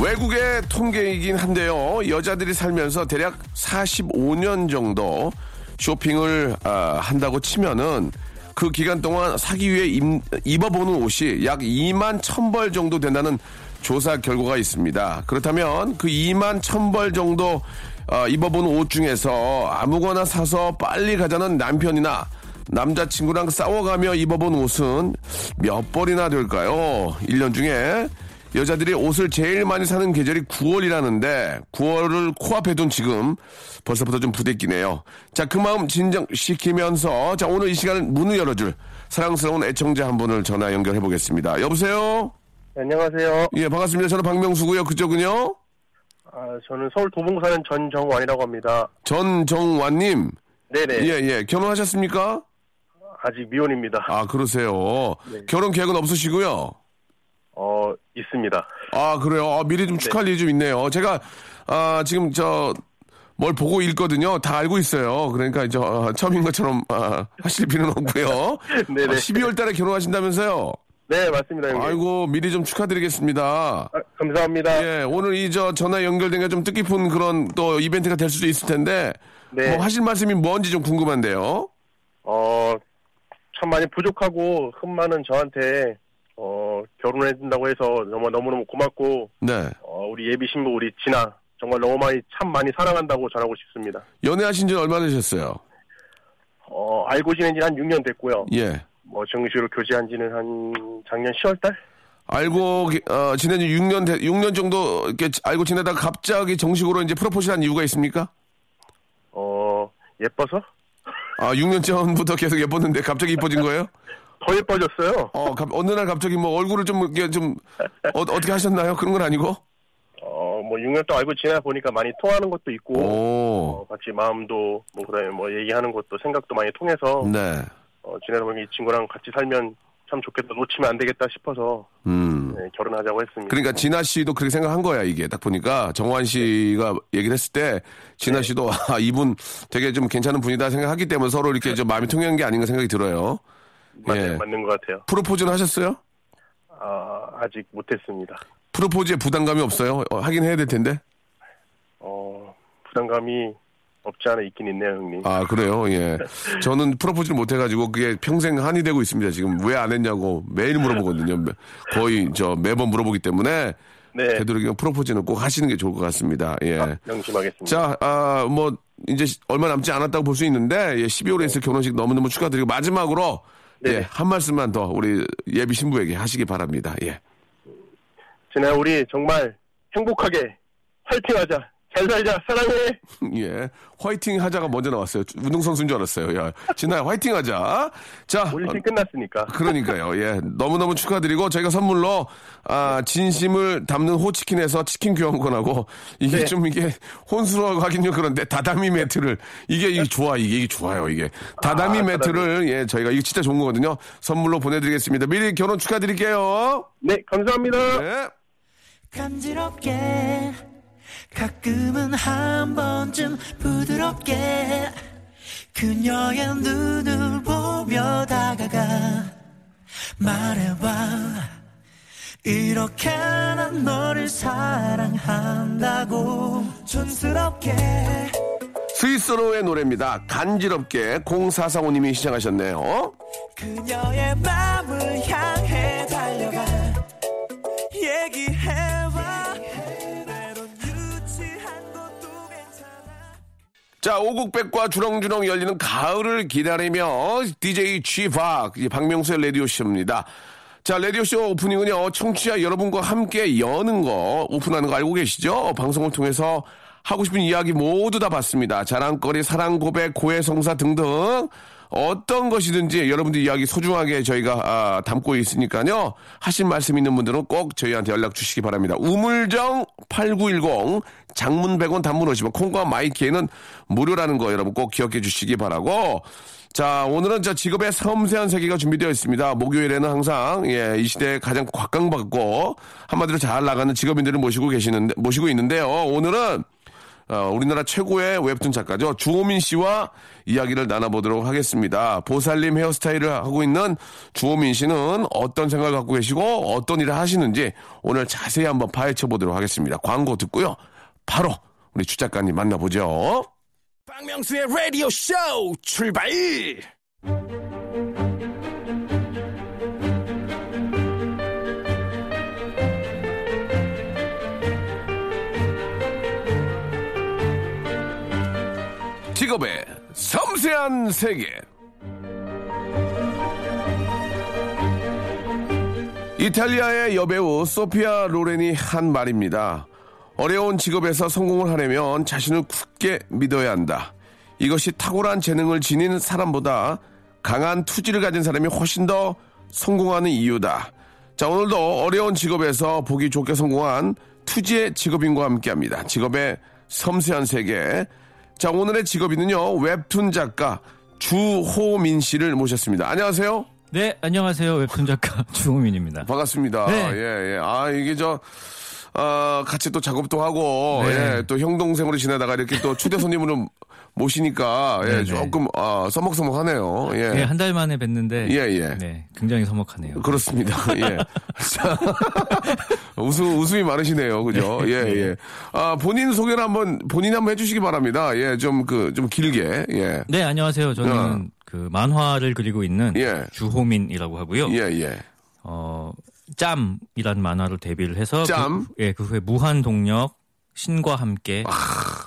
외국의 통계이긴 한데요. 여자들이 살면서 대략 45년 정도 쇼핑을 아, 한다고 치면은 그 기간 동안 사기 위해 입, 입어보는 옷이 약 2만 1000벌 정도 된다는 조사 결과가 있습니다. 그렇다면 그 2만 1000벌 정도 어, 입어본 옷 중에서 아무거나 사서 빨리 가자는 남편이나 남자친구랑 싸워가며 입어본 옷은 몇 벌이나 될까요? 1년 중에 여자들이 옷을 제일 많이 사는 계절이 9월이라는데 9월을 코앞에 둔 지금 벌써부터 좀 부대끼네요. 자, 그 마음 진정시키면서 자, 오늘 이 시간을 문을 열어줄 사랑스러운 애청자 한 분을 전화 연결해 보겠습니다. 여보세요? 안녕하세요. 예, 반갑습니다. 저는 박명수고요. 그쪽은요? 아, 저는 서울 도봉구 사는 전정환이라고 합니다. 전정환님. 네네. 예, 예. 결혼하셨습니까? 아직 미혼입니다. 아, 그러세요. 결혼 계획은 없으시고요. 어, 있습니다. 아, 그래요? 아, 미리 좀 축하할 일이 좀 있네요. 제가, 아, 지금 저, 뭘 보고 읽거든요. 다 알고 있어요. 그러니까 저, 어, 처음인 것처럼, 아, 하실 필요는 없고요. 네네. 12월 달에 결혼하신다면서요? 네, 맞습니다, 형님. 아이고, 미리 좀 축하드리겠습니다. 아, 감사합니다. 예, 오늘 이 저 전화 연결된 게 좀 뜻깊은 그런 또 이벤트가 될 수도 있을 텐데, 네. 뭐 하실 말씀이 뭔지 좀 궁금한데요. 어, 참 많이 부족하고 흠 많은 저한테, 어, 결혼해 준다고 해서 정말 너무너무 고맙고, 네. 어, 우리 예비 신부 우리 진아, 정말 너무 많이, 참 많이 사랑한다고 전하고 싶습니다. 연애하신 지 얼마나 되셨어요? 어, 알고 지낸 지 한 6년 됐고요. 예. 뭐, 정식으로 교제한 지는 한 작년 10월 달? 알고 기- 어, 지낸 지 6년 돼- 6년 정도 이렇게 알고 지내다가 갑자기 정식으로 이제 프로포즈한 이유가 있습니까? 어, 예뻐서? 아, 6년 전부터 계속 예뻤는데 갑자기 이뻐진 거예요? 더 예뻐졌어요. 어, 갑- 어느 날 갑자기 뭐 얼굴을 좀 좀 어, 떻게 하셨나요? 그런 건 아니고? 어, 뭐 6년 또 알고 지내다 보니까 많이 통하는 것도 있고, 오. 어, 같이 마음도, 뭐, 그 다음에 뭐 얘기하는 것도 생각도 많이 통해서, 네. 어, 지내다 보니 이 친구랑 같이 살면 참 좋겠다, 놓치면 안 되겠다 싶어서, 음. 네, 결혼하자고 했습니다. 그러니까 진아 씨도 그렇게 생각한 거야 이게 딱 보니까 정환 씨가 얘기를 했을 때 진아 씨도 아 이분 되게 좀 괜찮은 분이다 생각하기 때문에 서로 이렇게 좀 마음이 통한 게 아닌가 생각이 들어요. 맞, 예. 맞는 것 같아요. 프로포즈는 하셨어요? 아, 아직 못했습니다. 프로포즈에 부담감이 없어요? 어, 하긴 해야 될 텐데. 어, 부담감이 없지 않아 있긴 있네요, 형님. 아 그래요? 예. 저는 프로포즈를 못 해가지고 그게 평생 한이 되고 있습니다. 지금 왜 안 했냐고 매일 물어보거든요. 매- 거의 저 매번 물어보기 때문에 네, 되도록이면 프로포즈는 꼭 하시는 게 좋을 것 같습니다. 예. 명심하겠습니다. 자, 아, 뭐, 이제 얼마 남지 않았다고 볼 수 있는데, 예, 12월에 있을 결혼식 너무너무 축하드리고, 마지막으로, 네. 예, 한 말씀만 더 우리 예비 신부에게 하시기 바랍니다. 예. 진아, 우리 정말 행복하게 화이팅하자. 잘 살자. 사랑해. 예. 화이팅 하자가 먼저 나왔어요. 운동선수인 줄 알았어요. 야, 진아야, 화이팅 하자. 자. 올림픽 끝났으니까. 그러니까요. 예. 너무너무 축하드리고 저희가 선물로 아, 진심을 담는 호치킨에서 치킨 교환권하고 이게 네. 좀 이게 혼수라고 하긴요 그런데 다다미 매트를 이게 이게 좋아 이게 이게 좋아요 이게 다다미 아, 매트를 예 저희가 이거 진짜 좋은 거거든요 선물로 보내드리겠습니다 미리 결혼 축하드릴게요 네, 감사합니다. 네. 간지럽게 가끔은 한 번쯤 부드럽게 그녀의 눈을 보며 다가가 말해봐 이렇게 난 너를 사랑한다고 촌스럽게 스위스로의 노래입니다. 간지럽게 0445님이 시작하셨네요. 그녀의 마음을 향해 달려가 얘기해 자, 오국백과 주렁주렁 열리는 가을을 기다리며 DJ G박, 박명수의 라디오쇼입니다. 자, 라디오쇼 오프닝은요, 청취자 여러분과 함께 여는 거, 오픈하는 거 알고 계시죠? 방송을 통해서 하고 싶은 이야기 모두 다 받습니다. 자랑거리, 사랑 고백, 고해성사 등등. 어떤 것이든지 여러분들 이야기 소중하게 저희가 아, 담고 있으니까요. 하신 말씀 있는 분들은 꼭 저희한테 연락 주시기 바랍니다. 우물정 8910 장문 100원 단문 50원 콩과 마이키에는 무료라는 거 여러분 꼭 기억해 주시기 바라고 자, 오늘은 저 직업의 섬세한 세계가 준비되어 있습니다. 목요일에는 항상, 예, 이 시대에 가장 곽강받고, 한마디로 잘 나가는 직업인들을 모시고 계시는데, 모시고 있는데요. 오늘은, 어, 우리나라 최고의 웹툰 작가죠. 주호민 씨와 이야기를 나눠보도록 하겠습니다. 보살님 헤어스타일을 하고 있는 주호민 씨는 어떤 생각을 갖고 계시고, 어떤 일을 하시는지 오늘 자세히 한번 파헤쳐 보도록 하겠습니다. 광고 듣고요. 바로 우리 주 작가님 만나보죠. 박명수의 라디오 쇼 출발! 직업의 섬세한 세계. 이탈리아의 여배우 소피아 로렌이 한 말입니다. 어려운 직업에서 성공을 하려면 자신을 굳게 믿어야 한다. 이것이 탁월한 재능을 지닌 사람보다 강한 투지를 가진 사람이 훨씬 더 성공하는 이유다. 자, 오늘도 어려운 직업에서 보기 좋게 성공한 투지의 직업인과 함께 합니다. 직업의 섬세한 세계. 자, 오늘의 직업인은요, 웹툰 작가 주호민 씨를 모셨습니다. 안녕하세요. 네, 안녕하세요. 웹툰 작가 주호민입니다. 반갑습니다. 네. 예, 예. 아, 이게 저, 아, 같이 또 작업도 하고, 네. 예, 또 형 동생으로 지내다가 이렇게 또 초대 손님으로 모시니까, 예, 네, 네. 조금, 아, 서먹서먹하네요. 예. 네, 한달 만에 뵀는데 예, 예. 네, 굉장히 서먹하네요. 그렇습니다. 예. 자, 웃음, 웃음이 많으시네요. 그죠? 예, 예. 아, 본인 소개를 한번, 본인이 한번 해 주시기 바랍니다. 예, 좀 그, 좀 길게. 예. 네, 안녕하세요. 저는 어. 그 만화를 그리고 있는 예. 주호민이라고 하고요. 예, 예. 어, 짬이라는 만화로 데뷔를 해서 짬? 그, 예, 그 후에 무한 동력 신과 함께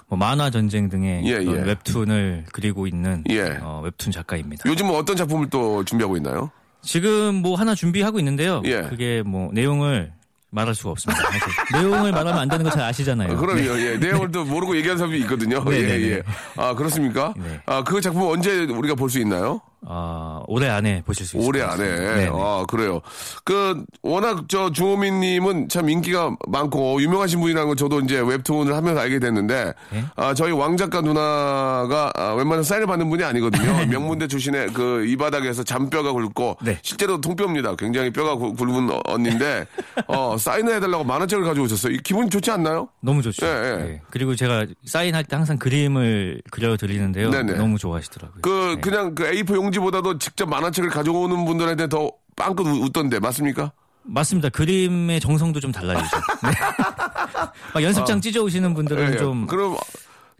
뭐 만화 전쟁 등의 아. 예, 예. 웹툰을 그리고 있는 예. 어, 웹툰 작가입니다. 요즘은 어떤 작품을 또 준비하고 있나요? 지금 뭐 하나 준비하고 있는데요. 예. 그게 뭐 내용을 말할 수가 없습니다. 내용을 말하면 안 되는 거 잘 아시잖아요. 그럼요, 예. 내용을 또 모르고 얘기하는 사람이 있거든요. 네, 예, 네, 예. 네. 아, 그렇습니까? 네. 아, 그 작품 언제 우리가 볼 수 있나요? 어, 올해 안에 보실 수 있을 올해 것 안에. 같습니다. 네, 네. 아, 그래요. 그, 워낙 저 주호민 님은 참 인기가 많고 유명하신 분이라는 걸 저도 이제 웹툰을 하면서 알게 됐는데, 네? 아, 저희 왕 작가 누나가 아, 웬만한 사인을 받는 분이 아니거든요. 명문대 출신의 그 이 바닥에서 잔뼈가 굵고, 네. 실제로 통뼈입니다. 굉장히 뼈가 굵- 굵은 어- 언니인데, 어, 사인을 해달라고 만원짜리를 가져오셨어요. 이 기분 좋지 않나요? 너무 좋죠. 예, 예. 네. 그리고 제가 사인할 때 항상 그림을 그려드리는데요. 네네. 너무 좋아하시더라고요. 그, 네. 그냥 그 A4 용 지보다도 직접 만화책을 가져오는 분들한테 더 빵긋 웃- 웃던데, 맞습니까? 맞습니다. 그림의 정성도 좀 달라지죠. 네. 막 연습장 찢어오시는 분들은 예, 예. 좀 그럼,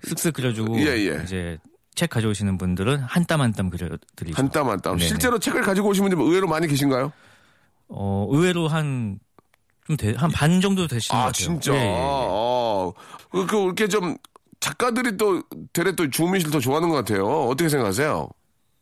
쓱쓱 그려주고 예, 예. 이제 책 가져오시는 분들은 한 땀 한 땀 그려드리죠. 한 땀 한 땀. 실제로 책을 가지고 오신 분들 의외로 많이 계신가요? 어, 의외로 한, 좀 돼, 한반 정도 되시는 것 아, 같아요. 진짜. 예, 예, 예. 어. 그, 그, 이렇게 좀 작가들이 또 되레 또 주민 씨를 더 좋아하는 것 같아요. 어떻게 생각하세요?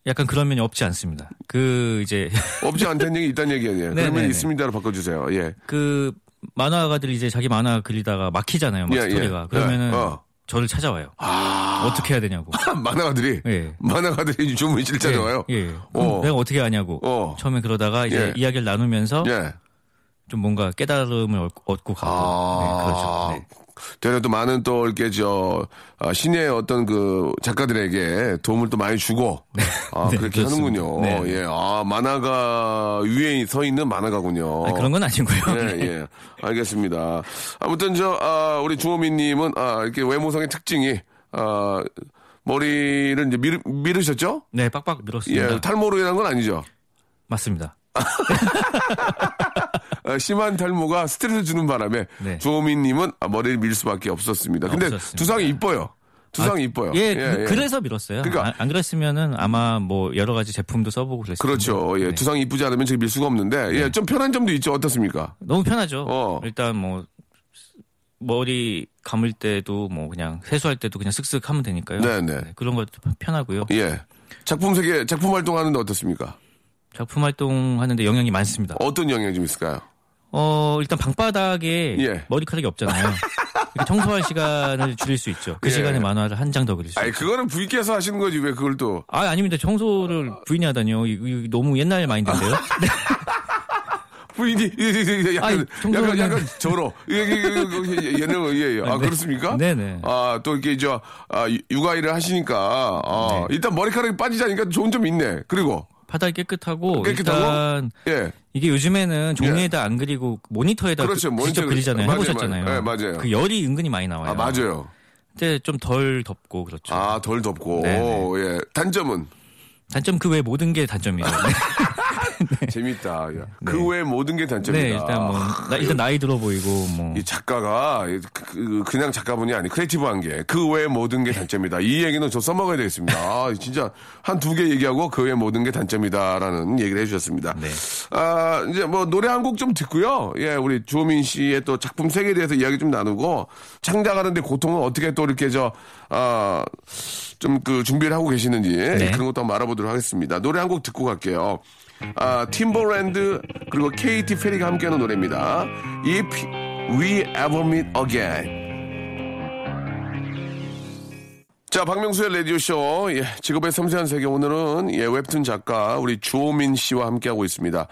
약간 그런 면이 없지 않습니다. 그, 이제, 없지 않다는 얘기 있다는 얘기 아니에요. 네, 그러면. 있습니다로 바꿔주세요. 예. 그, 만화가들이 이제 자기 만화 그리다가 막히잖아요. 막 예, 스토리가. 예. 그러면은 예, 어. 저를 찾아와요. 아. 어떻게 해야 되냐고. 만화가들이. 예. 만화가들이 씨를 찾아와요. 예. 예. 어. 내가 어떻게 하냐고. 어. 처음에 그러다가 이제 예. 이야기를 나누면서 예. 좀 뭔가 깨달음을 얻- 얻고 가고. 아. 네, 그렇죠. 네. 되레 또 많은 또 이렇게 저 아, 신의 어떤 그 작가들에게 도움을 또 많이 주고 아 네, 그렇게 그렇습니다. 하는군요. 네, 네. 예, 아 만화가 위에 서 있는 만화가군요. 아니, 그런 건 아니고요. 예, 네. 예. 알겠습니다. 아무튼 저, 아, 우리 주호민님은, 아, 이렇게 외모상의 특징이, 아, 머리를 이제 미르, 미르셨죠? 네, 빡빡 밀었습니다. 예, 탈모로 인한 건 아니죠. 맞습니다. 아, 심한 탈모가 스트레스 주는 바람에 네. 주호민님은 아, 머리를 밀 수밖에 없었습니다. 근데 없었습니다. 두상이 이뻐요. 두상이 이뻐요. 예, 그, 래서 밀었어요. 그러니까- 안, 안 그랬으면은 아마 뭐 여러 가지 제품도 써보고 그랬을 그렇죠. 텐데. 예, 네. 두상이 이쁘지 않으면 저기 밀 수가 없는데, 예, 좀 편한 점도 있죠. 어떻습니까? 너무 편하죠. 어. 일단 뭐 머리 감을 때도 뭐 그냥 세수할 때도 그냥 쓱쓱 하면 되니까요. 네네. 그런 것도 편하고요. 예. 작품 세계 작품 활동하는데 어떻습니까? 작품 활동하는데 영향이 많습니다. 어떤 영향이 좀 있을까요? 어, 일단 방바닥에 예. 머리카락이 없잖아요. 청소할 시간을 줄일 수 있죠. 그 예. 시간에 만화를 한 장 더 그릴 수 아니 있죠. 그거는 부인께서 하시는 거지 왜 그걸 또 아, 아닙니다. 청소를 부인이 하다니요. 이- 이- 너무 옛날 마인드인데요. 네. 부인이 약간 아니, 약간 약간 저러 얘는 예, 예. 아 네. 그렇습니까? 네네. 아또 이렇게 저 아, 육아일을 하시니까 아, 네. 일단 머리카락이 빠지자니까 좋은 점이 있네. 그리고 바닥이 깨끗하고, 깨끗하고? 일단 예. 이게 요즘에는 종이에다 안 그리고 모니터에다 그렇죠. 그- 직접 모니터- 그리잖아요. 맞아요, 해보셨잖아요. 맞아요. 네, 맞아요. 그 열이 은근히 많이 나와요. 아 맞아요. 근데 좀덜 덥고 그렇죠. 아 덜 덥고 네네. 예. 단점은 단점 그 외 모든 게 단점이죠. 재밌다. 야. 그외 모든 게 단점이다. 네, 일단 뭐 나, 일단 나이 들어 보이고 뭐 이 작가가 그, 냥 작가분이 아니 creative한 게 그 외 모든 게 단점이다. 이 얘기는 저 써먹어야 되겠습니다. 아, 진짜 한 두 개 얘기하고 그 외 모든 게 단점이다라는 얘기를 해주셨습니다. 네. 아 이제 뭐 노래 한 곡 좀 듣고요. 예, 우리 주호민 씨의 또 작품 세계에 대해서 이야기 좀 나누고 창작하는데 고통은 어떻게 또 이렇게 저 아 좀 그 준비를 하고 계시는지 네. 그런 것도 한번 알아보도록 하겠습니다. 노래 한 곡 듣고 갈게요. 아, 팀버랜드 그리고 케이티 페리가 함께하는 노래입니다. If We Ever Meet Again. 자, 박명수의 라디오쇼. 예, 직업의 섬세한 세계. 오늘은 예, 웹툰 작가, 우리 주호민 씨와 함께하고 있습니다.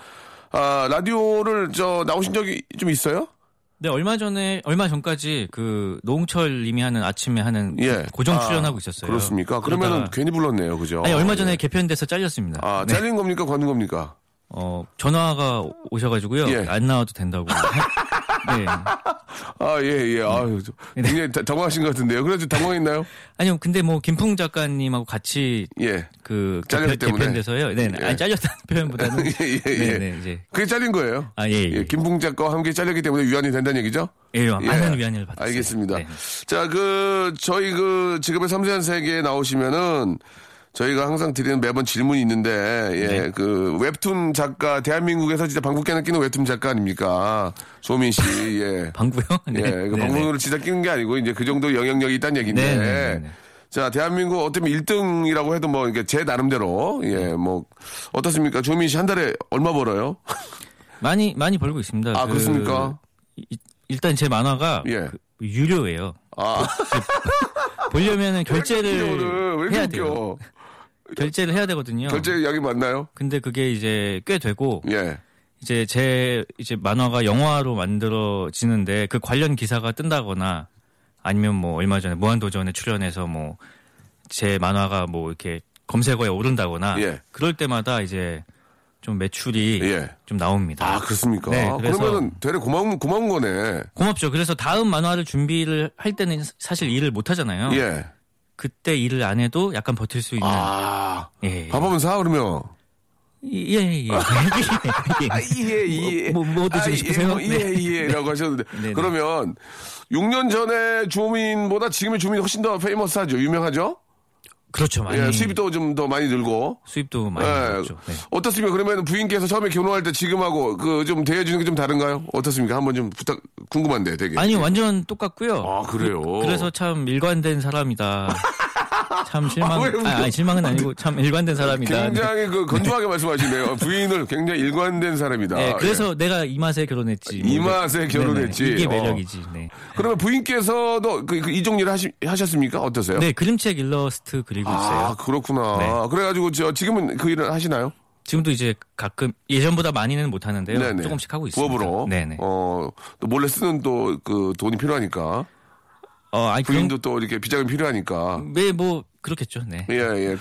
아, 라디오를 저, 나오신 적이 좀 있어요? 네, 얼마 전에 얼마 전까지 그 노홍철 님이 하는 아침에 하는 예. 고정 아, 출연하고 있었어요. 그렇습니까? 그러면은 그러다가- 괜히 불렀네요. 그죠? 아니 얼마 전에 예. 개편돼서 잘렸습니다. 아, 네. 잘린 겁니까? 거는 겁니까? 어, 전화가 오셔 가지고요. 예. 안 나와도 된다고. 네. 아, 예, 예. 아유, 저- 굉장히 다- 당황하신 것 같은데요. 그래도 당황했나요? 아니요, 근데 뭐 김풍 작가님하고 같이 예. 그 잘렸기 때문에? 개편돼서요. 네, 네. 예. 아니 잘렸다는 표현보다는 예, 예, 예. 네, 네, 이제 그게 잘린 거예요. 아, 예, 예. 예, 김풍 작가와 함께 잘렸기 때문에 위안이 된다는 얘기죠? 예, 많은 위안을 받았어요. 알겠습니다. 네. 자, 그, 저희 그, 직업의 섬세한 세계에 나오시면은, 저희가 항상 드리는 매번 질문이 있는데, 예, 네. 그, 웹툰 작가, 대한민국에서 진짜 방국계나 끼는 웹툰 작가 아닙니까? 소민 씨, 예. 방구요? 예, 네. 그 네, 방송으로 진짜 끼는 게 아니고, 이제 그 정도 영향력이 있다는 얘기인데, 네, 네, 네, 네. 자, 대한민국 어쩌면 1등이라고 해도 뭐, 이게 제 나름대로, 예, 뭐, 어떻습니까? 조민 씨 한 달에 얼마 벌어요? 많이 많이 벌고 있습니다. 아, 그, 그렇습니까? 이- 일단 제 만화가 예. 그 유료예요. 아, 보려면은 오늘 결제를 왜 해야 이렇게 돼요. 결제를 해야 되거든요. 결제 약이 맞나요? 근데 그게 이제 꽤 되고 예. 이제 제 이제 만화가 영화로 만들어지는데 그 관련 기사가 뜬다거나 아니면 뭐 얼마 전에 무한도전에 출연해서 뭐 제 만화가 뭐 이렇게 검색어에 오른다거나 예. 그럴 때마다 이제 좀 매출이 예. 좀 나옵니다. 아, 그렇습니까? 네, 그래서 그러면은 되레 고마운, 고마운 거네. 고맙죠. 그래서 다음 만화를 준비를 할 때는 사실 일을 못 하잖아요. 예. 그때 일을 안 해도 약간 버틸 수 있는. 아. 예. 밥 한번 사, 그러면. 예, 예. 예. 아, 예, 예. 뭐, 뭐 드시고 아, 싶으세요? 예, 뭐, 예, 네. 예. 라고 하셨는데. 네. 그러면 6년 전에 주민보다 지금의 주민이 훨씬 더 페이머스하죠. 유명하죠? 그렇죠. 많이. 예, 수입도 좀 더 많이 늘고. 수입도 많이 예. 늘었죠. 네. 어떻습니까? 그러면 부인께서 처음에 결혼할 때 지금하고 그 좀 대해주는 게 좀 다른가요? 어떻습니까? 한번 좀 부탁, 궁금한데 되게. 아니 완전 똑같고요. 아, 그래요? 그, 래서참 일관된 사람이다. 참 실망. 아, 왜 웃겨? 아, 아니, 실망은 아니고 참 일관된 사람이다. 굉장히 그 건조하게 말씀하시네요. 부인을 굉장히 일관된 사람이다. 네, 그래서 예. 내가 이 맛에 결혼했지. 이 뭐 맛에 네네. 결혼했지. 이게 어. 매력이지. 네. 그러면 부인께서도 그, 그 이종 일을 하시, 하셨습니까? 어떠세요? 네, 그림책 일러스트 그리고 아, 있어요. 그렇구나. 네. 그래가지고 저 지금은 그 일을 하시나요? 지금도 이제 가끔 예전보다 많이는 못 하는데요. 네네. 조금씩 하고 있습니다. 부업으로. 네네. 어, 또 몰래 쓰는 또 그 돈이 필요하니까. 어, 아니 그런 부인도 또 이렇게 비자금이 필요하니까. 네, 뭐 그렇겠죠. 네. 예, 예.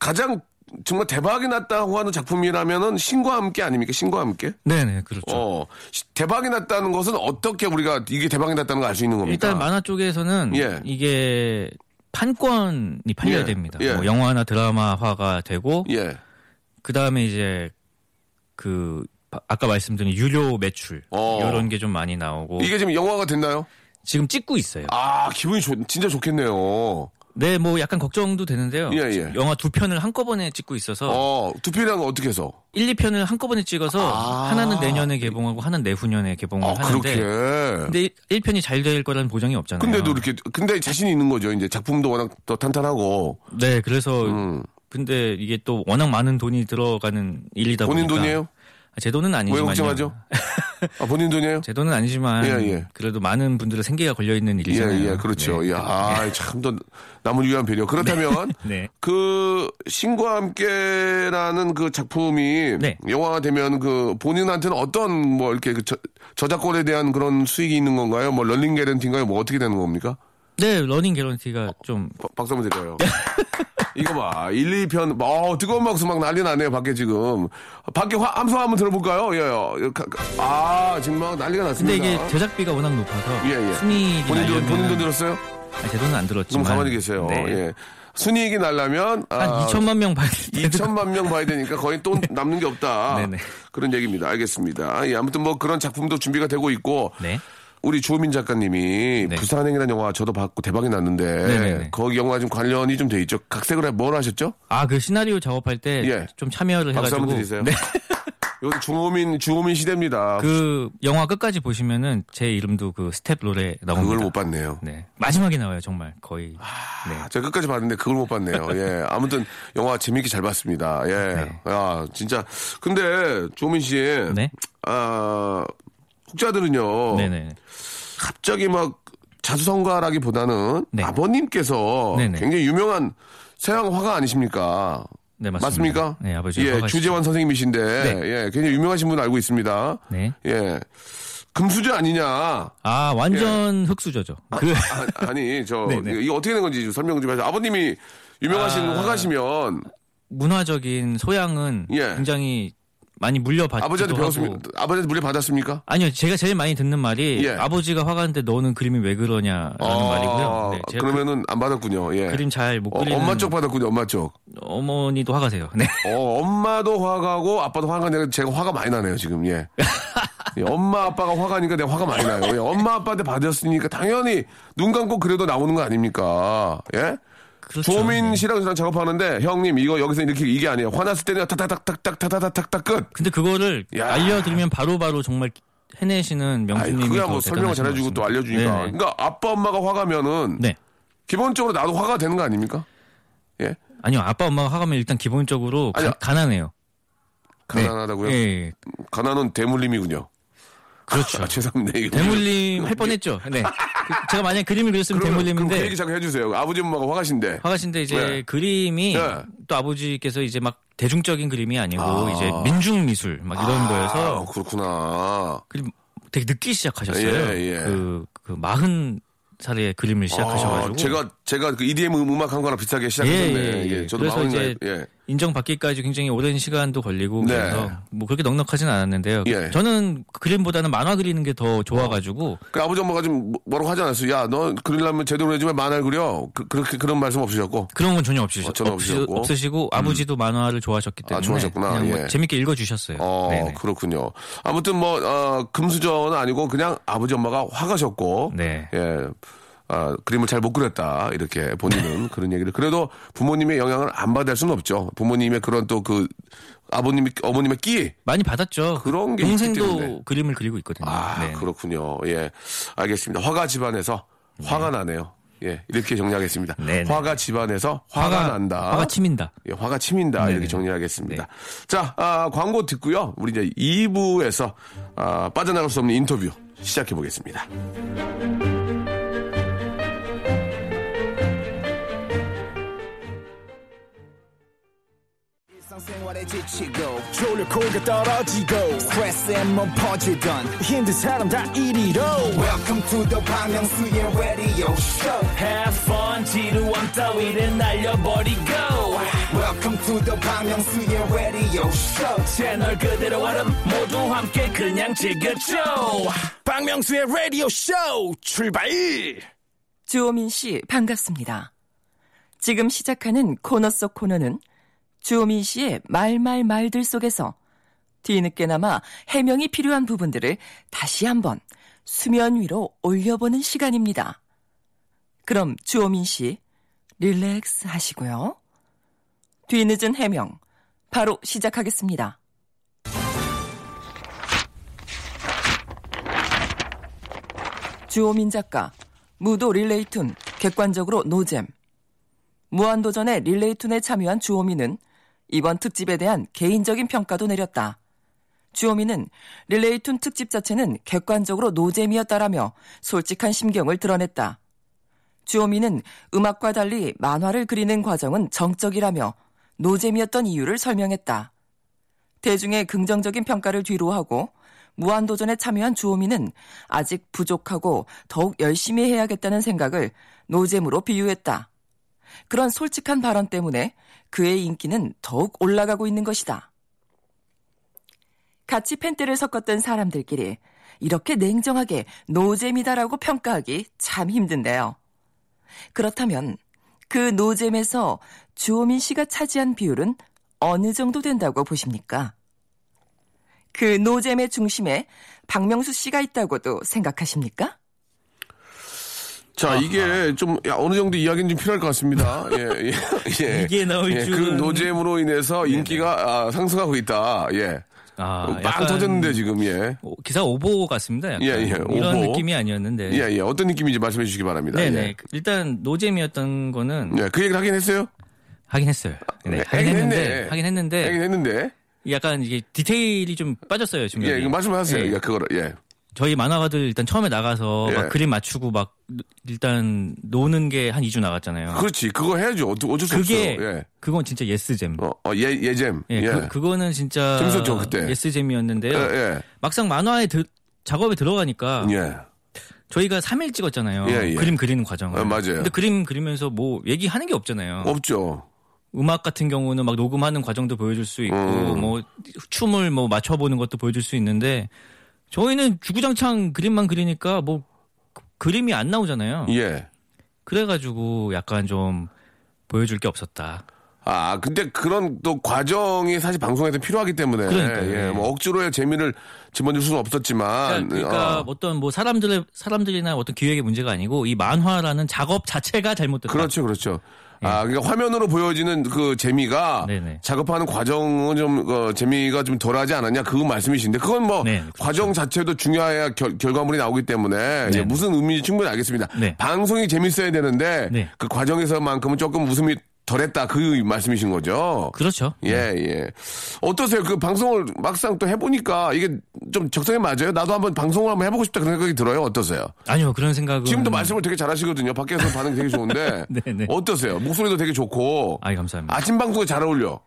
가장 정말 대박이 났다고 하는 작품이라면은 신과 함께 아닙니까? 신과 함께? 네네, 그렇죠. 어, 시- 대박이 났다는 것은 어떻게 우리가 이게 대박이 났다는 걸 알 수 있는 겁니까? 일단 만화 쪽에서는 예. 이게 판권이 팔려야 예, 됩니다. 예. 뭐 영화나 드라마화가 되고 예. 그 다음에 이제 그 바- 아까 말씀드린 유료 매출 어. 이런 게 좀 많이 나오고 이게 지금 영화가 됐나요? 지금 찍고 있어요. 아, 기분이 좋, 진짜 좋겠네요. 네, 뭐 약간 걱정도 되는데요. 예, 예. 영화 두 편을 한꺼번에 찍고 있어서 어, 두 편이랑 어떻게 해서? 1, 2편을 한꺼번에 찍어서 아. 하나는 내년에 개봉하고 하나는 내후년에 개봉을 아, 하는데 그렇게. 근데 1편이 잘 될 거라는 보장이 없잖아요. 근데도 이렇게, 근데 자신이 있는 거죠. 이제 작품도 워낙 더 탄탄하고. 네, 그래서 음. 근데 이게 또 워낙 많은 돈이 들어가는 일이다 본인 보니까 돈이에요? 아, 제 돈은 왜 아니지만 걱정하죠? 아, 본인 돈이에요? 제 돈은 아니지만 예, 예. 그래도 많은 분들의 생계가 걸려 있는 예, 일이잖아요. 예, 그렇죠. 네. 야, 아, 참, 더, 남을 위한 배려. 그렇다면, 네. 그, 신과 함께라는 그 작품이, 네. 영화가 되면 그, 본인한테는 어떤, 뭐, 이렇게 그 저, 저작권에 대한 그런 수익이 있는 건가요? 뭐, 런닝 개런티인가요? 뭐, 어떻게 되는 겁니까? 네, 러닝 개런티가 좀 박- 박수 한번 드려요. 이거 봐. 1, 2편, 어, 뜨거운 박수 막 난리 나네요, 밖에 지금. 밖에 화, 함성 한번 들어볼까요? 예, 예. 아, 지금 막 난리가 근데 났습니다. 이게 제작비가 워낙 높아서 예, 예. 본인 돈, 본인 돈 들었어요? 아, 제 돈은 안 들었지만 가만히 계세요. 네. 예. 순이익이 날라면 한 아, 2천만 명 봐야 돼. 2천만 명 봐야 되니까 거의 또 남는 게 없다. 네네. 그런 얘기입니다. 알겠습니다. 예, 아무튼 뭐 그런 작품도 준비가 되고 있고 네. 우리 주호민 작가님이 네. 부산행이라는 영화 저도 봤고 대박이 났는데 네네네. 거기 영화 좀 관련이 좀 돼 있죠. 각색을 해, 뭘 하셨죠? 아, 그 시나리오 작업할 때 예. 좀 참여를 박수 해가지고 한번 드리세요. 네. 여기 주호민 주호민 시대입니다. 그 영화 끝까지 보시면은 제 이름도 그 staff roll에 나옵니다. 그걸 못 봤네요. 네. 마지막에 나와요, 정말 거의. 네. 아, 제가 끝까지 봤는데 그걸 못 봤네요. 예. 아무튼 영화 재밌게 잘 봤습니다. 예. 네. 아, 진짜. 근데 조민 씨. 네. 아, 혹자들은요. 네네. 갑자기 막 자수성가라기보다는 네. 아버님께서 네네. 굉장히 유명한 서양 화가 아니십니까? 네, 맞습니다. 맞습니까? 네, 아버지. 예, 주재환 선생님이신데 네. 예, 굉장히 유명하신 분 알고 있습니다. 네. 예. 금수저 아니냐? 아, 완전 흑수저죠. 그 아, 니저 네네. 이게 어떻게 된 건지 좀 설명 좀 해서 아버님이 유명하신 아. 화가시면 문화적인 소양은 예. 굉장히 많이 물려받기도 아버지한테. 배웠습니까? 아버지한테 물려 받았습니까? 아니요, 제가 제일 많이 듣는 말이 예. 아버지가 화가인데 너는 그림이 왜 그러냐라는 말이고요. 네, 그러면은 안 받았군요. 예. 그, 림 잘못 어, 그리는 엄마 쪽 받았군요. 엄마 쪽. 어머니도 화가세요. 네. 어, 엄마도 화가고 아빠도 화가 내가 제가 화가 많이 나네요 지금. 예. 예, 엄마 아빠가 화가니까 내가 화가 많이 나요. 예, 엄마 아빠한테 받았으니까 당연히 눈 감고 그래도 나오는 거 아닙니까? 예? 그렇죠. 조민 네. 씨랑 저랑 작업하는데 형님 이거 여기서 이렇게 이게 아니에요. 화났을 때는 타타닥닥 끝. 근데 그거를 야. 알려드리면 바로바로 정말 해내시는 명수님이 그야 더뭐 설명을 잘해주고 것 또. 알려주니까. 네네. 그러니까 아빠 엄마가 화가면은 네. 기본적으로 나도 화가 되는 거 아닙니까? 예? 아니요, 아빠 엄마가 화가면 일단 기본적으로 가. 가난해요. 네. 가난하다고요? 예, 예. 가난은 대물림이군요. 그렇죠. 아, 죄송합니다. 대물림 할 뻔했죠. 네. 그- 제가 만약 그림을 그렸으면 대물림인데 그 얘기 잠깐 해주세요. 아버지 엄마가 화가신데. 화가신데 이제 네. 그림이 네. 또 아버지께서 이제 막 대중적인 그림이 아니고 아. 이제 민중 미술 막 이런 아, 거여서 그렇구나. 그림 되게 늦게 시작하셨어요. 예, 예. 그, 그 마흔 살에 그림을 시작하셔가지고 아, 제가 제가 그 EDM 음악 한 거랑 비슷하게 시작했는데 예, 예, 예. 저도 그래서 마흔 이제 나이- 예. 인정받기까지 굉장히 오랜 시간도 걸리고 네. 그래서 뭐 그렇게 넉넉하지는 않았는데요. 예. 저는 그림보다는 만화 그리는 게 더 좋아가지고 그 아버지 엄마가 좀 뭐라고 하지 않았어요? 야, 너 그리려면 제대로 해주면 만화를 그려. 그, 그렇게 그런 말씀 없으셨고. 그런 건 전혀 없으시, 어, 전혀 없으시, 없으셨고. 없으시고 아버지도 만화를 좋아하셨기 때문에 아, 좋아하셨구나. 그냥 뭐 예. 재밌게 읽어주셨어요. 어. 그렇군요. 아무튼 뭐 어, 금수저는 아니고 그냥 아버지 엄마가 화가셨고. 네. 예. 아, 그림을 잘 못 그렸다. 이렇게 본인은 그런 얘기를. 그래도 부모님의 영향을 안 받을 수는 없죠. 부모님의 그런 또 그 아버님이 어머님의 끼. 많이 받았죠. 그런 게 동생도. 그림을 그리고 있거든요. 아, 네. 그렇군요. 예. 알겠습니다. 화가 집안에서 화가 나네요. 예. 이렇게 정리하겠습니다. 네네. 화가 집안에서 화가, 난다. 화가 치민다. 예, 화가 치민다. 네네. 이렇게 정리하겠습니다. 네. 자, 아, 광고 듣고요. 우리 이제 2부에서 아, 빠져나갈 수 없는 인터뷰 시작해 보겠습니다. 지치고, 떨어지고, 퍼지던, welcome to the Bang Myung-soo's radio show. Have fun 지루함 따위를 날려버리고. Welcome to the Bang Myung-soo's radio show. 채널 그대로 얼음 모두 함께 그냥 즐겨줘. 박명수의 라디오 쇼 출발! 주호민 씨, 반갑습니다. 지금 시작하는 코너 속 코너는 주호민 씨의 말말 말들 속에서 뒤늦게나마 해명이 필요한 부분들을 다시 한번 수면 위로 올려보는 시간입니다. 그럼 주호민 씨, 릴렉스 하시고요. 뒤늦은 해명 바로 시작하겠습니다. 주호민 작가, 무도 릴레이툰, 객관적으로 노잼. 무한도전의 릴레이툰에 참여한 주호민은 이번 특집에 대한 개인적인 평가도 내렸다. 주호민은 릴레이툰 특집 자체는 객관적으로 노잼이었다라며 솔직한 심경을 드러냈다. 주호민은 음악과 달리 만화를 그리는 과정은 정적이라며 노잼이었던 이유를 설명했다. 대중의 긍정적인 평가를 뒤로하고 무한도전에 참여한 주호민은 아직 부족하고 더욱 열심히 해야겠다는 생각을 노잼으로 비유했다. 그런 솔직한 발언 때문에 그의 인기는 더욱 올라가고 있는 것이다. 같이 팬들을 섞었던 사람들끼리 이렇게 냉정하게 노잼이다라고 평가하기 참 힘든데요. 그렇다면 그 노잼에서 주호민 씨가 차지한 비율은 어느 정도 된다고 보십니까? 그 노잼의 중심에 박명수 씨가 있다고도 생각하십니까? 자, 이게 좀 야, 어느 정도 이야기는 좀 필요할 것 같습니다. 예, 예, 예. 이게 나올 예, 그 줄은. 노잼으로 인해서 인기가 아, 상승하고 있다. 예. 아, 빵 약간 터졌는데 지금 예. 오- 기사 오보 같습니다. 약간. 예, 예, 이런 오보. 느낌이 아니었는데. 예, 예. 어떤 느낌인지 말씀해 주시기 바랍니다. 네네. 예. 일단 노잼이었던 거는 예, 그 얘기를 하긴 했어요? 하긴 했어요. 네, 네, 하긴 하긴 했는데, 했네. 하긴 했는데, 하긴 했는데. 약간 이게 디테일이 좀 빠졌어요, 지금. 예, 이거 말씀하세요. 예. 예, 그거를. 예. 저희 만화가들 일단 처음에 나가서 예. 막 그림 맞추고 막 일단 노는 게 한 2주 나갔잖아요. 그렇지. 그거 해야죠. 어쩔, 어쩔 수 그게 없어요. 예. 그건 진짜 예스잼. 어, 어, 예, 예잼. 예, 예. 그, 거는 진짜 재밌었죠, 그때. 예스잼이었는데요. 예, 예. 막상 만화에 들- 작업에 들어가니까 예. 저희가 3일 찍었잖아요. 예, 예. 그림 그리는 과정을. 어, 맞아요. 근데 그림 그리면서 뭐 얘기하는 게 없잖아요. 없죠. 음악 같은 경우는 막 녹음하는 과정도 보여줄 수 있고 음. 뭐 춤을 뭐 맞춰보는 것도 보여줄 수 있는데 저희는 주구장창 그림만 그리니까 뭐 그- 그림이 안 나오잖아요. 예. 그래가지고 약간 좀 보여줄 게 없었다. 아, 근데 그런 또 과정이 사실 방송에서 필요하기 때문에. 그러니까요. 예. 예. 뭐 억지로의 재미를 집어넣을 수는 없었지만. 그러니까, 그러니까 어. 어떤 뭐 사람들의 사람들이나 어떤 기획의 문제가 아니고 이 만화라는 작업 자체가 잘못됐다. 그렇죠, 그렇죠. 아, 그러니까 화면으로 보여지는 그 재미가 예. 네네. 작업하는 과정은 좀 어, 재미가 좀 덜하지 않았냐 그 말씀이신데 그건 뭐 네, 그렇죠. 과정 자체도 중요해야 결, 결과물이 나오기 때문에 네. 예, 무슨 의미인지 충분히 알겠습니다. 네. 방송이 재밌어야 되는데 네. 그 과정에서만큼은 조금 웃음이 덜했다 그 말씀이신 거죠. 그렇죠. 예, 예. 어떠세요? 그 방송을 막상 또 해보니까 이게 좀 적성에 맞아요? 나도 한번 방송을 한번 해보고 싶다 그런 생각이 들어요? 어떠세요? 아니요 그런 생각은 지금도 말씀을 되게 잘하시거든요. 밖에서 반응 되게 좋은데. 네네. 어떠세요? 목소리도 되게 좋고. 아이 감사합니다. 아침 방송에 잘 어울려.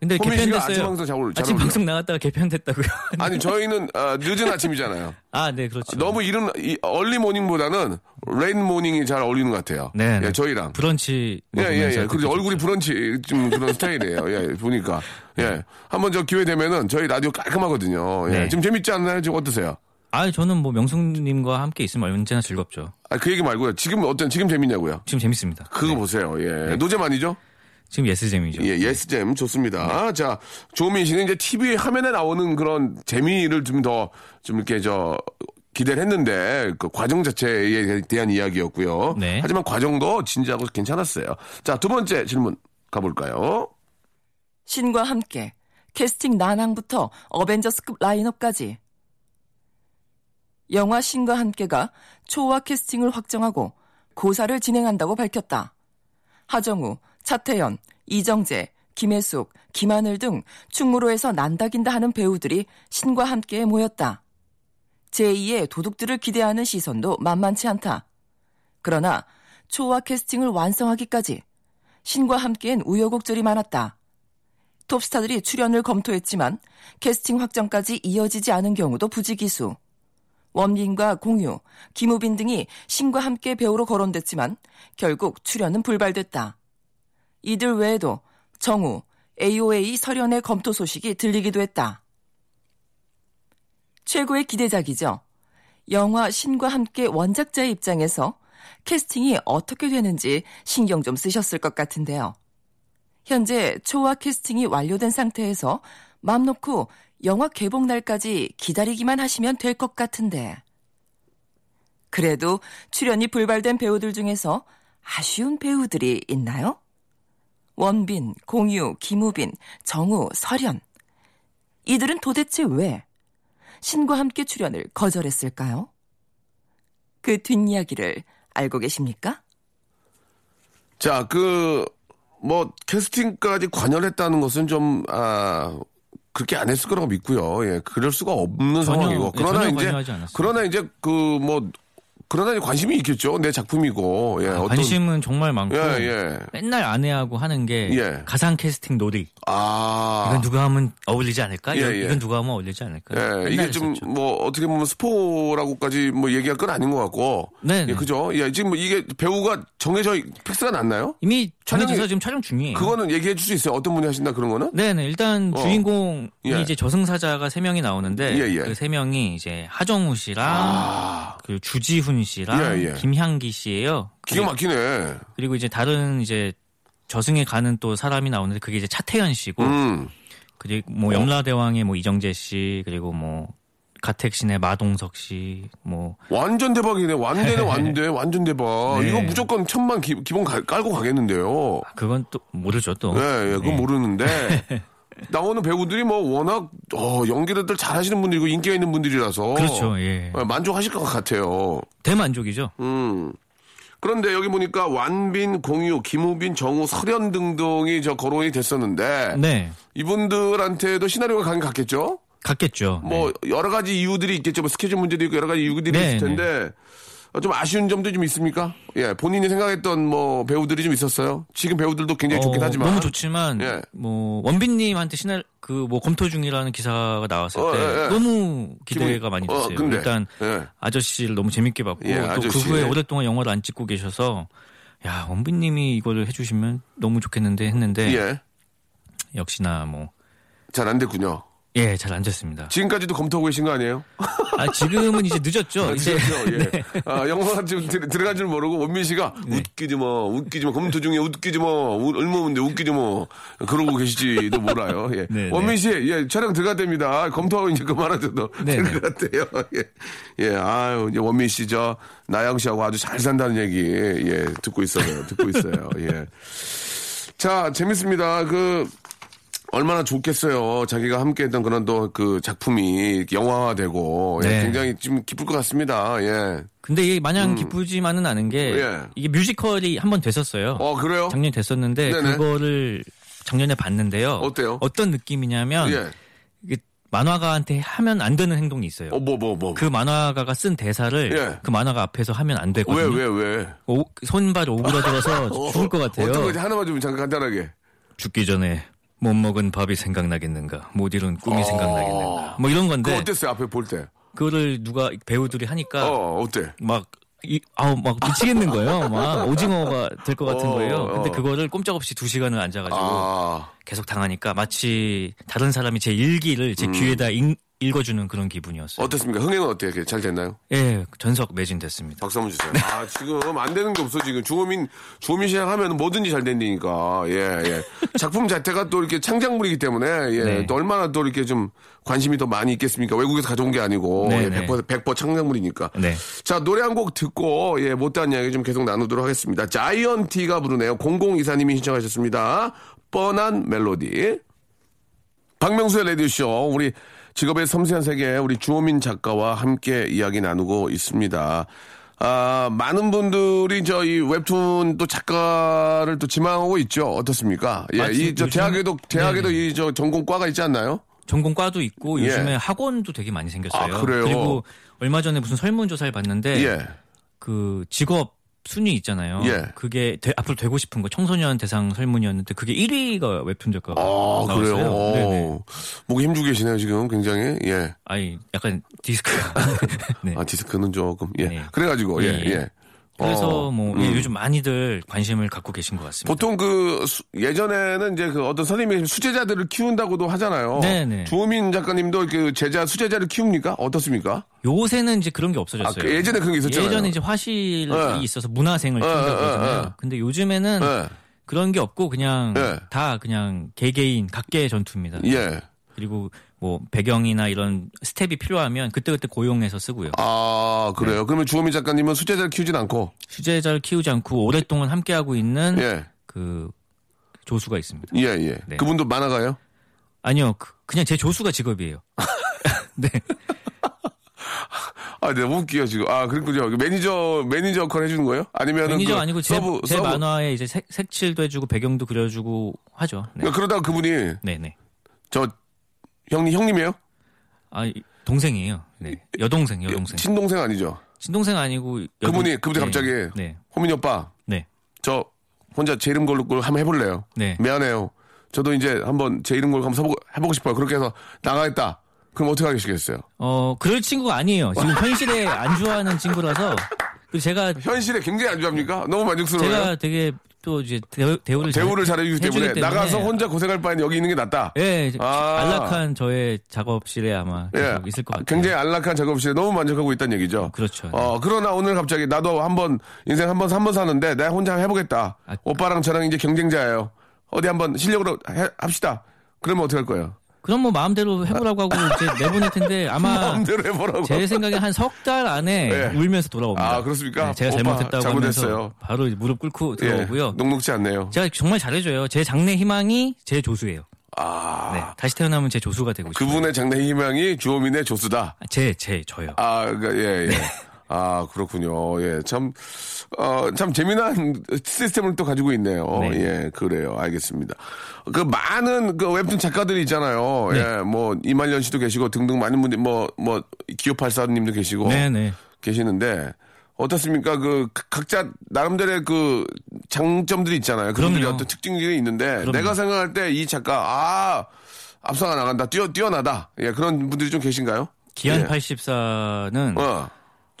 근데 개편됐어요. 아침 방송 잘 잘 아침. 방송 나갔다가 개편됐다고요. 아니 저희는 아, 늦은 아침이잖아요. 아, 네, 그렇죠. 너무 이른 이 early morning보다는 late morning이 잘 어울리는 것 같아요. 네, 네. 예, 저희랑. 브런치 예, 예, 예. 그리고 얼굴이. 브런치 좀 그런 스타일이에요. 예, 보니까. 예. 한번 저 기회 되면은 저희 라디오 깔끔하거든요. 예. 네. 지금 재밌지 않나요? 지금 어떠세요? 아, 저는 뭐 명수님과 함께 있으면 언제나 즐겁죠. 아, 그 얘기 말고요. 지금 어떤, 지금 재밌냐고요? 지금 재밌습니다. 그거 보세요. 예. 노잼 아니죠? 지금 yes잼이죠. 예, yes잼 좋습니다. 자, 주호민 씨는 이제 TV 화면에 나오는 그런 재미를 좀더좀 이렇게 저 기대를 했는데 그 과정 자체에 대한 이야기였고요. 네. 하지만 과정도 진지하고 괜찮았어요. 자, 두 번째 질문 가볼까요? 신과 함께 캐스팅 난항부터 어벤져스급 라인업까지 영화 신과 함께가 초와 캐스팅을 확정하고 고사를 진행한다고 밝혔다. 하정우, 차태현, 이정재, 김혜숙, 김하늘 등 충무로에서 난다긴다 하는 배우들이 신과 함께에 모였다. 제2의 도둑들을 기대하는 시선도 만만치 않다. 그러나 초와 캐스팅을 완성하기까지 신과 함께엔 우여곡절이 많았다. 톱스타들이 출연을 검토했지만 캐스팅 확정까지 이어지지 않은 경우도 부지기수. 원빈과 공유, 김우빈 등이 신과 함께 배우로 거론됐지만 결국 출연은 불발됐다. 이들 외에도 정우, AOA 설연의 검토 소식이 들리기도 했다. 최고의 기대작이죠. 영화 신과 함께 원작자의 입장에서 캐스팅이 어떻게 되는지 신경 좀 쓰셨을 것 같은데요. 현재 초와 캐스팅이 완료된 상태에서 맘 놓고 영화 개봉 날까지 기다리기만 하시면 될 것 같은데. 그래도 출연이 불발된 배우들 중에서 아쉬운 배우들이 있나요? 원빈, 공유, 김우빈, 정우, 설현. 이들은 도대체 왜 신과 함께 출연을 거절했을까요? 그 뒷이야기를 알고 계십니까? 자, 그, 뭐, 캐스팅까지 관여했다는 것은 좀, 아, 그렇게 안 했을 거라고 믿고요. 예, 그럴 수가 없는 전혀, 상황이고. 예, 그러나 전혀 이제, 관여하지 않았습니다. 그러나 이제 그, 뭐, 그러나 이제 관심이 있겠죠. 내 작품이고. 예, 어떤. 관심은 정말 많고 예, 예. 맨날 아내하고 하는 게 예. 가상 캐스팅 놀이. 아. 이건 누가 하면 어울리지 않을까? 예, 이건, 예. 이건 누가 하면 어울리지 않을까? 예, 이게 좀. 뭐, 어떻게 보면 스포라고까지 뭐 얘기할 건 아닌 것 같고. 네, 예, 네. 그죠? 예, 지금 뭐 이게 배우가 정해져, 픽스가 났나요? 이미 촬영이- 지금 촬영 중이에요. 그거는 얘기해 줄 수 있어요. 어떤 분이 하신다 그런 거는? 네네 일단 어. 주인공이 예. 이제 저승사자가 세 명이 나오는데 예, 예. 그세 명이 이제 하정우 씨랑 아, 그 주지훈 씨랑 예, 예. 김향기 씨예요. 기가 막히네. 그리고 이제 다른 이제 저승에 가는 또 사람이 나오는데 그게 이제 차태현 씨고 음. 그리고 뭐 염라대왕의 뭐 이정재 씨 그리고 뭐 가택신의 마동석 씨 뭐 완전 대박이네. 완대네, 완대. 완전 대박. 네. 이거 무조건 천만 기, 본 가- 깔고 가겠는데요. 그건 또 모르죠 또. 예, 예, 그건 네. 모르는데. 나오는 배우들이 뭐 워낙, 어, 연기들들 잘 하시는 분들이고 인기가 있는 분들이라서. 그렇죠. 예. 예, 만족하실 것 같아요. 대만족이죠. 음. 그런데 여기 보니까 완빈, 공유, 김우빈, 정우, 설현 등등이 저 거론이 됐었는데. 네. 이분들한테도 시나리오가 강이 갔겠죠? 같겠죠. 뭐 여러 가지 이유들이 있겠죠. 뭐 스케줄 문제도 있고 여러 가지 이유들이 네, 있을 텐데 어, 좀 아쉬운 점도 좀 있습니까? 예, 본인이 생각했던 뭐 배우들이 좀 있었어요. 지금 배우들도 굉장히 좋긴 어, 하지만 너무 좋지만 예. 뭐 원빈님한테 시날 그뭐 검토 중이라는 기사가 나왔을 어, 때 예, 예. 너무 기대가 기분이- 많이 어, 됐어요. 근데, 일단 예. 아저씨를 너무 재밌게 봤고 예, 또그 아저씨. 후에 오랫동안 영화를 안 찍고 계셔서 야 원빈님이 이거를 해주시면 너무 좋겠는데 했는데 예, 역시나 뭐 잘 안 됐군요. 예, 잘안 됐습니다. 지금까지도 검토하고 계신 거 아니에요? 아, 지금은 이제 늦었죠. 이제 그렇죠. 예. 아, 영화가 지금 들- 들어간 줄 모르고 원민 씨가 웃기지 마, 웃기지 마, 검토 중에 웃기지 마, 우- 얼마인데 웃기지 마. 그러고 계시지도 몰라요. 예. 네, 원민 씨, 예, 촬영 들어가 됩니다. 검토하고 이제 그만하셔도 네, 될것 같아요. 예. 예, 아유, 이제 원민 씨, 저, 나영 씨하고 아주 잘 산다는 얘기, 예, 듣고 있어요. 듣고 있어요. 예. 자, 재밌습니다. 그, 얼마나 좋겠어요. 자기가 함께 했던 그런 또 그 작품이 영화화되고. 예, 네. 굉장히 좀 기쁠 것 같습니다. 예. 근데 이게 마냥 기쁘지만은 않은 게 음. 예. 이게 뮤지컬이 한 번 됐었어요. 어, 그래요? 작년 됐었는데 네네. 그거를 작년에 봤는데요. 어때요? 어떤 느낌이냐면 예. 이게 만화가한테 하면 안 되는 행동이 있어요. 어, 뭐, 뭐, 뭐. 그 만화가가 쓴 대사를 예. 그 만화가 앞에서 하면 안 왜, 되거든요. 왜, 왜? 오- 손발이 오그라들어서 죽을 것 같아요. 어떤 거지? 하나만 좀 잠깐 간단하게. 죽기 전에 못 먹은 밥이 생각나겠는가, 못 이룬 꿈이 어. 생각나겠는가, 뭐 이런 건데 어땠어요? 앞에 볼 때. 그거를 누가 배우들이 하니까 어, 어때? 막, 이, 아우, 막 미치겠는 거예요. 막 오징어가 될 것 같은 어, 거예요. 근데 어. 그거를 꼼짝없이 두 시간을 앉아가지고 아, 계속 당하니까 마치 다른 사람이 제 일기를 제 귀에다 읽, 읽어주는 그런 기분이었어요. 음. 어떻습니까? 흥행은 어때요? 잘 됐나요? 예, 전석 매진됐습니다. 박수 한번 주세요. 아, 지금 안 되는 게 없어, 지금. 주호민, 주호민 시작하면 뭐든지 잘 된다니까. 예, 예. 작품 자체가 또 이렇게 창작물이기 때문에, 예. 네. 또 얼마나 또 이렇게 좀 관심이 더 많이 있겠습니까? 외국에서 가져온 게 아니고. 네, 예, 네. 100%, 100% 창작물이니까. 네. 자, 노래 한 곡 듣고, 예, 못다한 이야기 좀 계속 나누도록 하겠습니다. 자이언티가 부르네요. 0024님이 신청하셨습니다. 뻔한 멜로디. 박명수의 라디오쇼. 우리 직업의 섬세한 세계, 우리 주호민 작가와 함께 이야기 나누고 있습니다. 아, 많은 분들이 저이 웹툰 또 작가를 또 지망하고 있죠. 어떻습니까? 예, 마치 이저 요즘- 대학에도, 대학에도 네네. 이저 전공과가 있지 않나요? 전공과도 있고 예. 요즘에 학원도 되게 많이 생겼어요. 아, 그래요? 리고 얼마 전에 무슨 설문조사를 봤는데 예. 그 직업 순위 있잖아요. 예. 그게 되- 앞으로 되고 싶은 거 청소년 대상 설문이었는데 그게 1위가 웹툰 작가가 아, 나왔어요. 그래요? 네네. 어, 목이 힘주고 계시네요, 지금 굉장히. 예. 아니 약간 디스크. 네. 아, 디스크는 조금. 예. 네. 그래가지고, 예, 예. 예. 그래서 어, 뭐 음. 예, 요즘 많이들 관심을 갖고 계신 것 같습니다. 보통 그 수- 예전에는 이제 그 어떤 선생님이 수제자들을 키운다고도 하잖아요. 네네. 주호민 작가님도 그 제자 수제자를 키웁니까? 어떻습니까? 요새는 이제 그런 게 없어졌어요. 아, 그 예전에 그런 게 있었잖아요. 예전에 이제 화실이 네. 있어서 문화생을 네, 키운다고 네, 하잖아요. 네. 근데 요즘에는 예. 그런 게 없고 그냥 네. 다 그냥 개개인 각계의 전투입니다. 예. 그리고 뭐 배경이나 이런 스텝이 필요하면 그때그때 고용해서 쓰고요. 아, 네. 그래요? 그러면 주호민 작가님은 수제자를 키우진 않고, 수제자를 키우지 않고 오랫동안 함께 하고 있는 예, 그 조수가 있습니다. 예, 예. 네. 그분도 만화가요? 아니요, 그, 그냥 제 조수가 직업이에요. 네, 아, 네, 웃기요, 지금. 아, 그렇군요. 매니저, 매니저 역할 해주는 거예요? 아니면 매니저 그 아니고 제, sub, 제 sub. 만화에 이제 색, 색칠도 해주고 배경도 그려주고 하죠. 네, 그러니까 그러다가 그분이, 네, 네. 저, 형님, 형님이에요? 아 이- 동생이에요. 네, 여동생, 여동생. 친동생 아니죠? 친동생 아니고 그분이, 여동- 그분이 네, 갑자기, 네, 호민이 오빠, 네, 저 혼자 제 이름 걸로 걸 한번 해볼래요. 네. 미안해요. 저도 이제 한번 제 이름 걸고 한번 써보고, 해보고 싶어요. 그렇게 해서 나가겠다. 그럼 어떻게 하시겠어요? 어 그럴 친구가 아니에요. 지금 현실에 안주하는 친구라서 그리고 제가 현실에 굉장히 안 좋아합니까? 너무 만족스러워요. 제가 되게 또 이제 대우, 대우를 잘 대우를 잘해주기 해주기 때문에, 나가서 혼자 고생할 바에는 여기 있는 게 낫다. 예, 아. 안락한 저의 작업실에 아마 예. 있을 것 같아요. 굉장히 안락한 작업실에 너무 만족하고 있다는 얘기죠. 그렇죠. 네. 어, 그러나 오늘 갑자기 나도 한번 인생 한 번, 한번 사는데 내가 혼자 해보겠다. 아, 오빠랑 저랑 이제 경쟁자예요. 어디 한번 실력으로 해- 합시다. 그러면 어떻게 할 거예요? 그럼 뭐 마음대로 해보라고 하고 이제 내보낼 텐데 아마 마음대로 해보라고. 제 생각에 한 석 달 안에 예. 울면서 돌아옵니다. 아, 그렇습니까? 네, 제가 잘못했다고 잘못했어요. 바로 이제 무릎 꿇고 예, 들어오고요. 녹록지 않네요. 제가 정말 잘해줘요. 제 장래 희망이 제 조수예요. 아, 네, 다시 태어나면 제 조수가 되고 싶어요. 그분의 장래 희망이 주호민의 조수다. 제, 제, 저요. 아, 그러니까 예, 예. 네. 아, 그렇군요. 예, 참, 어, 참 재미난 시스템을 또 가지고 있네요. 네. 예, 그래요. 알겠습니다. 그 많은 그 웹툰 작가들이 있잖아요. 네. 예, 뭐, 이말년 씨도 계시고 등등 많은 분들이 뭐, 뭐, 기호팔사님도 계시고 네네. 계시는데 어떻습니까? 그 각- 각자 나름대로의 그 장점들이 있잖아요. 그럼요. 어떤 특징들이 있는데 그럼요. 내가 생각할 때 이 작가 아 앞서가 나간다 뛰어 뛰어나다 예 그런 분들이 좀 계신가요? 기안 예. 84는 어.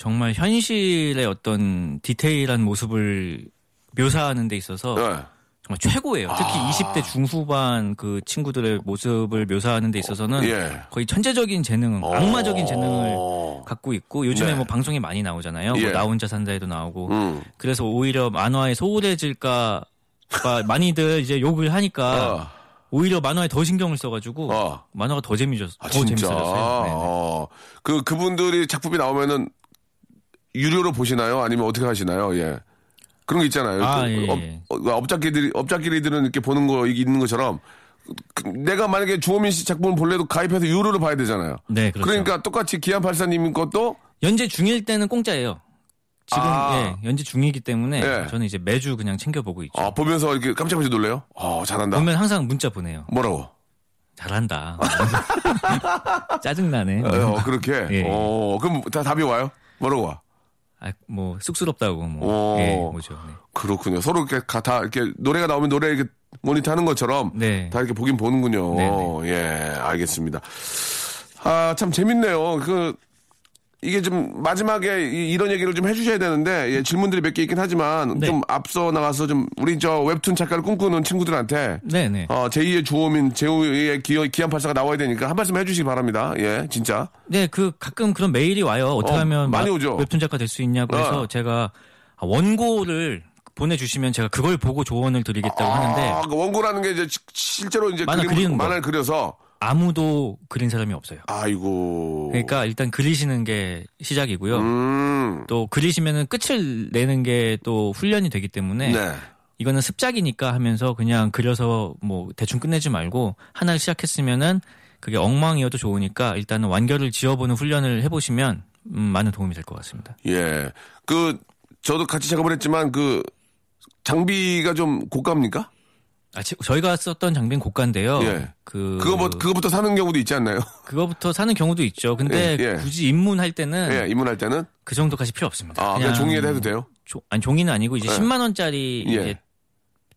정말 현실의 어떤 디테일한 모습을 묘사하는 데 있어서 예. 정말 최고예요. 특히 아. 20대 중후반 그 친구들의 모습을 묘사하는 데 있어서는 예. 거의 천재적인 재능, 악마적인 재능을 어. 갖고 있고 요즘에 네. 뭐 방송에 많이 나오잖아요. 예. 뭐나 혼자 산다에도 나오고. 음. 그래서 오히려 만화에 소홀해질까 봐 많이들 이제 욕을 하니까 어. 오히려 만화에 더 신경을 써가지고 어. 만화가 더 재미졌, 아, 더 진짜. 재밌어졌어요. 네네. 어. 그 그분들이 작품이 나오면은 유료로 보시나요? 아니면 어떻게 하시나요? 예. 그런 거 있잖아요. 아, 그 예, 업, 예. 어, 업자끼들이 업자끼리들은 이렇게 보는 거 있는 것처럼 그- 내가 만약에 주호민 씨 작품을 볼래도 가입해서 유료로 봐야 되잖아요. 네, 그렇죠. 러니까 똑같이 기안84님 것도 연재 중일 때는 공짜예요. 지금 아. 예, 연재 중이기 때문에 예. 저는 이제 매주 그냥 챙겨보고 있죠. 아, 보면서 이렇게 깜짝깜짝 놀래요. 어, 잘한다. 보면 항상 문자 보내요. 뭐라고? 잘한다. 짜증나네. 어, 그렇게. 예. 어, 그럼 다 답이 와요? 뭐라고 와? 아, 뭐 쑥스럽다고 뭐. 오. 예, 뭐죠. 네. 그렇군요. 서로 이렇게 가- 다 이렇게 노래가 나오면 노래 이렇게 모니터 하는 것처럼 네. 다 이렇게 보긴 보는군요. 네, 예, 알겠습니다. 아, 참 재밌네요. 그 이게 좀 마지막에 이, 런 얘기를 좀 해주셔야 되는데 예, 질문들이 몇 개 있긴 하지만 네. 좀 앞서 나가서 좀 우리 저 웹툰 작가를 꿈꾸는 친구들한테 네, 네. 어, 제2의 주호민, 제2의 기어, 기안팔사가 나와야 되니까 한 말씀 해주시기 바랍니다. 예, 진짜. 네, 그 가끔 그런 메일이 와요. 어떻게 어, 하면 많이 마- 오죠. 웹툰 작가 될 수 있냐고 해서 어. 제가 아, 원고를 보내주시면 제가 그걸 보고 조언을 드리겠다고 하는데 아, 그 원고라는 게 이제 시- 실제로 이제 만화 그림, 그리는 거. 만화를 그려서 아무도 그린 사람이 없어요. 아이고. 그러니까 일단 그리시는 게 시작이고요. 음. 또 그리시면은 끝을 내는 게 또 훈련이 되기 때문에 네. 이거는 습작이니까 하면서 그냥 그려서 뭐 대충 끝내지 말고 하나를 시작했으면은 그게 엉망이어도 좋으니까 일단은 완결을 지어보는 훈련을 해보시면 음, 많은 도움이 될 것 같습니다. 예. 그, 저도 같이 작업을 했지만 그, 장비가 좀 고가입니까? 아, 지- 저희가 썼던 장비는 고가인데요. 예. 그 그거 뭐, 그거부터 사는 경우도 있지 않나요? 그거부터 사는 경우도 있죠. 근데 예, 예. 굳이 입문할 때는 예, 입문할 때는. 그 정도까지 필요 없습니다. 아, 그냥 종이에다 해도 돼요? 조- 아니 종이는 아니고 이제 예. 10만 원짜리 예. 이제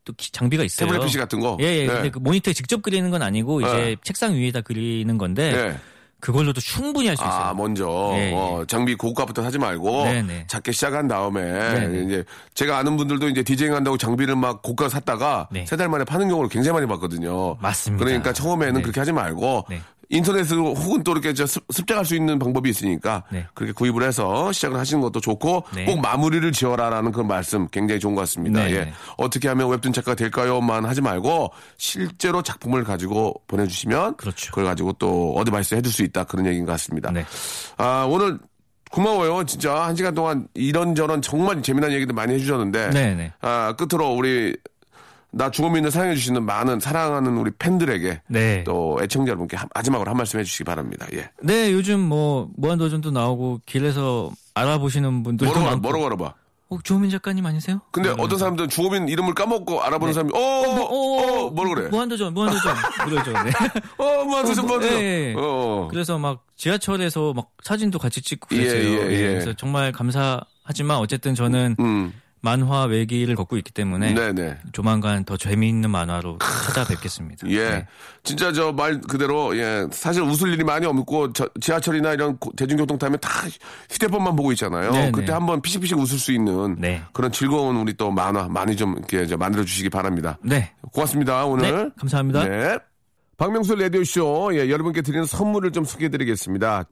또 기- 장비가 있어요. 태블릿 PC 같은 거? 예, 예. 예. 근데 그 모니터에 직접 그리는 건 아니고 이제 예. 책상 위에다 그리는 건데 예. 그걸로도 충분히 할 수 있어요. 아, 먼저 예, 예. 어, 장비 고가부터 사지 말고 네네. 작게 시작한 다음에 네네. 이제 제가 아는 분들도 이제 디제잉 한다고 장비를 막 고가 샀다가 네. 세달 만에 파는 경우를 굉장히 많이 봤거든요. 맞습니다. 그러니까 처음에는 네. 그렇게 하지 말고 네. 인터넷으로 혹은 또 이렇게 저 습- 습작할 수 있는 방법이 있으니까 네. 그렇게 구입을 해서 시작을 하시는 것도 좋고 네. 꼭 마무리를 지어라라는 그런 말씀 굉장히 좋은 것 같습니다. 네, 예. 네. 어떻게 하면 웹툰 작가가 될까요?만 하지 말고 실제로 작품을 가지고 보내주시면 그렇죠. 걸 가지고 또 advice 해줄 수 있다 그런 얘기인 것 같습니다. 네. 아 오늘 고마워요. 진짜 한 시간 동안 이런저런 정말 재미난 얘기들 많이 해주셨는데 네, 네. 아 끝으로 우리 나 죽음있는 사랑해 주시는 많은 사랑하는 우리 팬들에게 네. 또 애청자 여러분께 한- 마지막으로 한 말씀 해주시기 바랍니다. 예. 네, 요즘 뭐 무한도전도 나오고 길에서 알아보시는 분들도 뭐로 걸어, 많고. 뭐로 걸어봐. 어, 조민 작가님 아니세요? 근데 이러면서. 어떤 사람들은 죽음인 이름을 까먹고 알아보는 사람이 어, 어, 어, 뭐라 그래? 무한도전, 무한도전. 이러죠. 네. 어, 무한도전, 무한도전. 예, 예. 어, 어. 그래서 막 지하철에서 막 사진도 같이 찍고 예, 그랬어요. 예, 예. 그래서 정말 감사하지만 어쨌든 저는 음, 만화 외길을 걷고 있기 때문에 네네. 조만간 더 재미있는 만화로 찾아뵙겠습니다. 예. 네. 진짜 저 말 그대로, 예. 사실 웃을 일이 많이 없고, 저- 지하철이나 이런 고- 대중교통 타면 다 휴대폰만 보고 있잖아요. 네, 그때 네. 한번 피식피식 웃을 수 있는 네. 그런 즐거운 우리 또 만화 많이 좀 이렇게 저 만들어 주시기 바랍니다. 네. 고맙습니다, 오늘. 네, 감사합니다. 네. 박명수 라디오 쇼, 예, 여러분께 드리는 선물을 좀 소개해 드리겠습니다.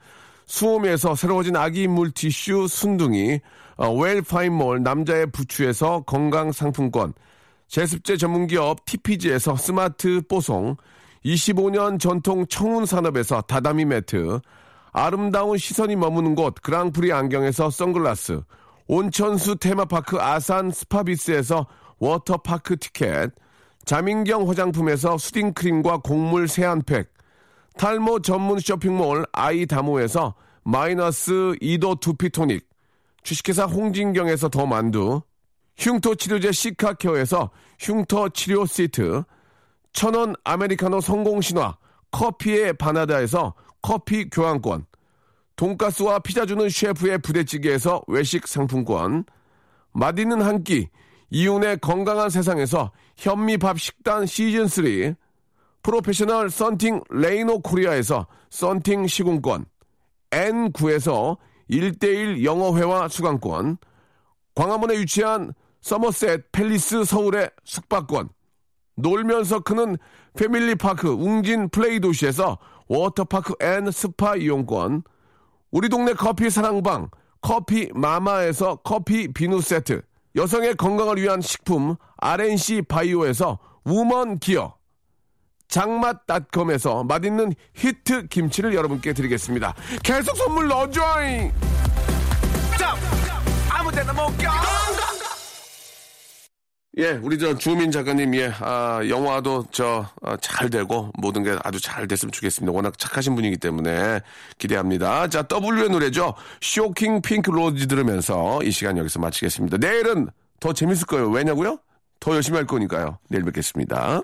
수홈에서 새로워진 아기 물티슈 순둥이, 어, 웰파인몰 남자의 부추에서 건강 상품권, 제습제 전문기업 TPG에서 스마트 뽀송, 25년 전통 청운 산업에서 다다미 매트, 아름다운 시선이 머무는 곳 그랑프리 안경에서 선글라스, 온천수 테마파크 아산 스파비스에서 워터파크 티켓, 자민경 화장품에서 soothing크림과 곡물 세안팩, 탈모 전문 쇼핑몰 아이다모에서 마이너스 2도 두피토닉, 주식회사 홍진경에서 더 만두, 흉터 치료제 시카케어에서 흉터 치료 시트, 천원 아메리카노 성공신화 커피의 바나다에서 커피 교환권, 돈가스와 피자 주는 셰프의 부대찌개에서 외식 상품권, 맛있는 한 끼, 이윤의 건강한 세상에서 현미밥 식단 시즌3, 프로페셔널 썬팅 레이노 코리아에서 썬팅 시공권, N9에서 1대1 영어회화 수강권, 광화문에 위치한 서머셋 팰리스 서울의 숙박권, 놀면서 크는 패밀리파크 웅진 플레이 도시에서 워터파크 and 스파 이용권, 우리 동네 커피 사랑방 커피 마마에서 커피 비누 세트, 여성의 건강을 위한 식품 RNC 바이오에서 우먼 기어, 장맛닷컴에서 맛있는 히트 김치를 여러분께 드리겠습니다. 계속 선물 넣어줘잉! 예, 우리 저 주민 작가님, 예, 아, 영화도 저, 아, 잘 되고, 모든 게 아주 잘 됐으면 좋겠습니다. 워낙 착하신 분이기 때문에 기대합니다. 자, W의 노래죠. Shocking Pink Rose 들으면서 이 시간 여기서 마치겠습니다. 내일은 더 재밌을 거예요. 왜냐고요? 더 열심히 할 거니까요. 내일 뵙겠습니다.